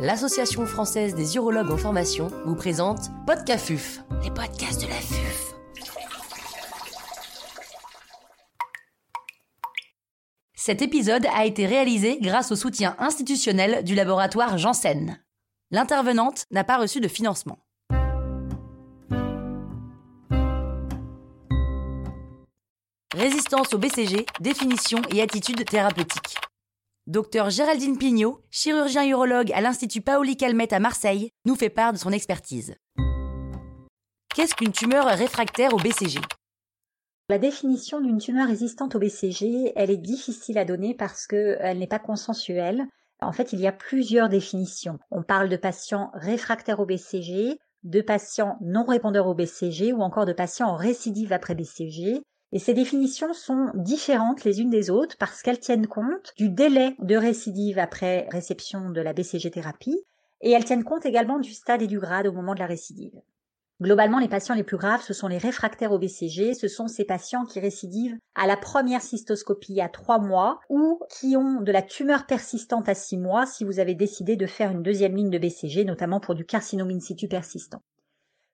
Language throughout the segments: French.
l'Association française des urologues en formation vous présente Podcafuf, les podcasts de la FUF. Cet épisode a été réalisé grâce au soutien institutionnel du laboratoire Janssen. L'intervenante n'a pas reçu de financement. Résistance au BCG, définition et attitude thérapeutique. Docteur Géraldine Pignot, chirurgien urologue à l'Institut Paoli Calmette à Marseille, nous fait part de son expertise. Qu'est-ce qu'une tumeur réfractaire au BCG la définition d'une tumeur résistante au BCG, elle est difficile à donner parce qu'elle n'est pas consensuelle. En fait, il y a plusieurs définitions. On parle de patients réfractaires au BCG, de patients non répondeurs au BCG ou encore de patients en récidive après BCG. Et ces définitions sont différentes les unes des autres parce qu'elles tiennent compte du délai de récidive après réception de la BCG thérapie et elles tiennent compte également du stade et du grade au moment de la récidive. Globalement, les patients les plus graves, ce sont les réfractaires au BCG, ce sont ces patients qui récidivent à la première cystoscopie à trois mois ou qui ont de la tumeur persistante à six mois si vous avez décidé de faire une deuxième ligne de BCG, notamment pour du carcinome in situ persistant.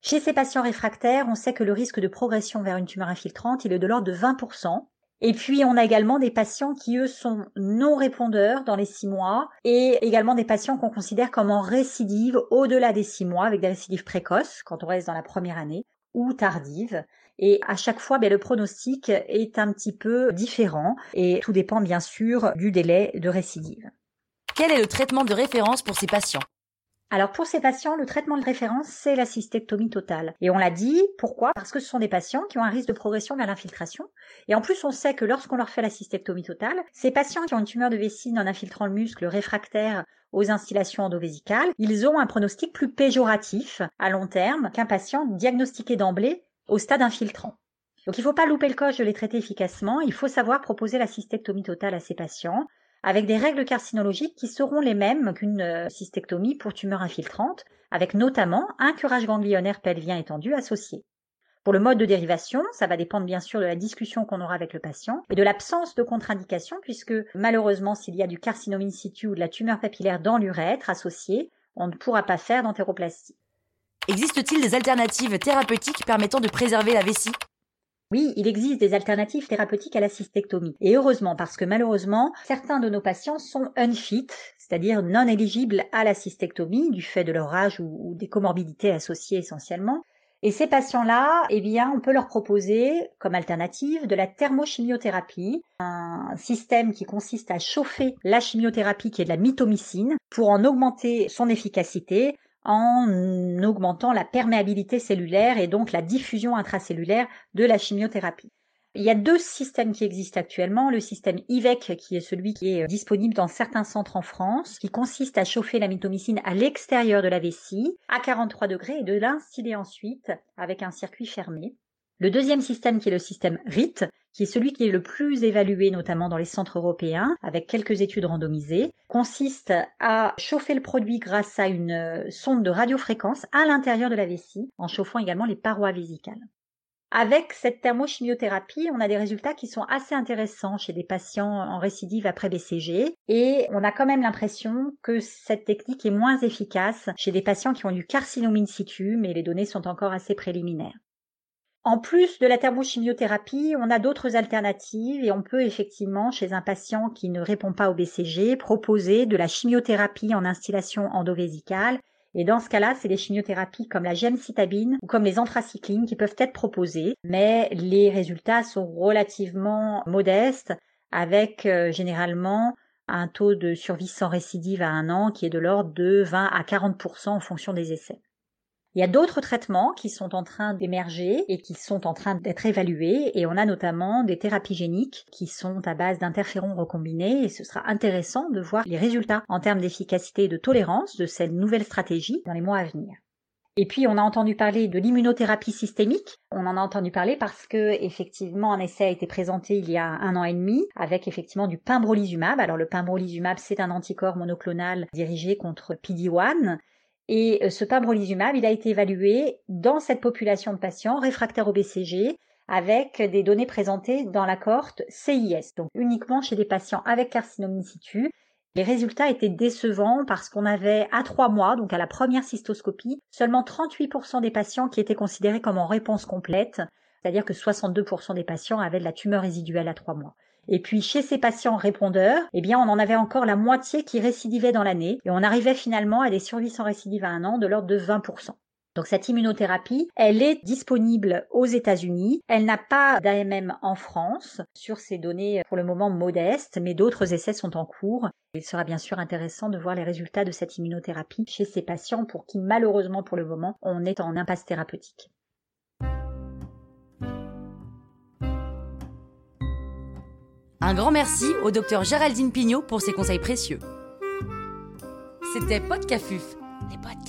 Chez ces patients réfractaires, on sait que le risque de progression vers une tumeur infiltrante, il est de l'ordre de 20%. Et puis, on a également des patients qui, eux, sont non répondeurs dans les six mois et également des patients qu'on considère comme en récidive au-delà des six mois avec des récidives précoces quand on reste dans la première année ou tardives. Et à chaque fois, ben, le pronostic est un petit peu différent et tout dépend bien sûr du délai de récidive. Quel est le traitement de référence pour ces patients? Alors pour ces patients, le traitement de référence, c'est la cystectomie totale. Et on l'a dit, pourquoi? Parce que ce sont des patients qui ont un risque de progression vers l'infiltration. Et en plus, on sait que lorsqu'on leur fait la cystectomie totale, ces patients qui ont une tumeur de vessie en infiltrant le muscle réfractaire aux instillations endovésicales, ils ont un pronostic plus péjoratif à long terme qu'un patient diagnostiqué d'emblée au stade infiltrant. Donc il ne faut pas louper le coche de les traiter efficacement, il faut savoir proposer la cystectomie totale à ces patients avec des règles carcinologiques qui seront les mêmes qu'une euh, cystectomie pour tumeur infiltrante, avec notamment un curage ganglionnaire pelvien étendu associé. Pour le mode de dérivation, ça va dépendre bien sûr de la discussion qu'on aura avec le patient et de l'absence de contre-indication puisque malheureusement s'il y a du carcinome in situ ou de la tumeur papillaire dans l'urètre associé, on ne pourra pas faire d'entéroplastie. Existe-t-il des alternatives thérapeutiques permettant de préserver la vessie? Oui, il existe des alternatives thérapeutiques à la cystectomie. Et heureusement, parce que malheureusement, certains de nos patients sont unfit, c'est-à-dire non éligibles à la cystectomie du fait de leur âge ou, des comorbidités associées essentiellement. Et ces patients-là, eh bien, on peut leur proposer comme alternative de la thermochimiothérapie, un système qui consiste à chauffer la chimiothérapie qui est de la mitomycine pour en augmenter son efficacité en augmentant la perméabilité cellulaire et donc la diffusion intracellulaire de la chimiothérapie. Il y a deux systèmes qui existent actuellement. Le système IVEC, qui est celui qui est disponible dans certains centres en France, qui consiste à chauffer la mitomycine à l'extérieur de la vessie, à 43 degrés, et de l'instiller ensuite avec un circuit fermé. Le deuxième système qui est le système RIT, qui est celui qui est le plus évalué notamment dans les centres européens, avec quelques études randomisées, consiste à chauffer le produit grâce à une euh, sonde de radiofréquence à l'intérieur de la vessie, en chauffant également les parois vésicales. Avec cette thermochimiothérapie, on a des résultats qui sont assez intéressants chez des patients en récidive après BCG et on a quand même l'impression que cette technique est moins efficace chez des patients qui ont du carcinome in situ, mais les données sont encore assez préliminaires. En plus de la thermochimiothérapie, on a d'autres alternatives et on peut effectivement, chez un patient qui ne répond pas au BCG, proposer de la chimiothérapie en instillation endovésicale. Et dans ce cas-là, c'est des chimiothérapies comme la gemcitabine ou comme les anthracyclines qui peuvent être proposées, mais les résultats sont relativement modestes avec euh, généralement un taux de survie sans récidive à un an qui est de l'ordre de 20 à 40% en fonction des essais. Il y a d'autres traitements qui sont en train d'émerger et qui sont en train d'être évalués et on a notamment des thérapies géniques qui sont à base d'interférons recombinés et ce sera intéressant de voir les résultats en termes d'efficacité et de tolérance de cette nouvelle stratégie dans les mois à venir. Et puis on a entendu parler de l'immunothérapie systémique. On en a entendu parler parce que effectivement un essai a été présenté il y a un an et demi avec effectivement du pembrolizumab. Alors le pembrolizumab c'est un anticorps monoclonal dirigé contre PD-1 et euh, ce pambrolizumab, il a été évalué dans cette population de patients réfractaires au BCG avec des données présentées dans la cohorte CIS, donc uniquement chez des patients avec carcinome in situ Les résultats étaient décevants parce qu'on avait à trois mois, donc à la première cystoscopie, seulement 38% des patients qui étaient considérés comme en réponse complète, c'est-à-dire que 62% des patients avaient de la tumeur résiduelle à trois mois. Et puis chez ces patients répondeurs, eh bien on en avait encore la moitié qui récidivaient dans l'année et on arrivait finalement à des survies sans récidive à un an de l'ordre de 20%. Donc cette immunothérapie, elle est disponible aux États-Unis. Elle n'a pas d'AMM en France sur ces données pour le moment modestes, mais d'autres essais sont en cours. Il sera bien sûr intéressant de voir les résultats de cette immunothérapie chez ces patients pour qui malheureusement pour le moment on est en impasse thérapeutique. Un grand merci au docteur Géraldine Pignot pour ses conseils précieux. C'était Podcafuf, les potes.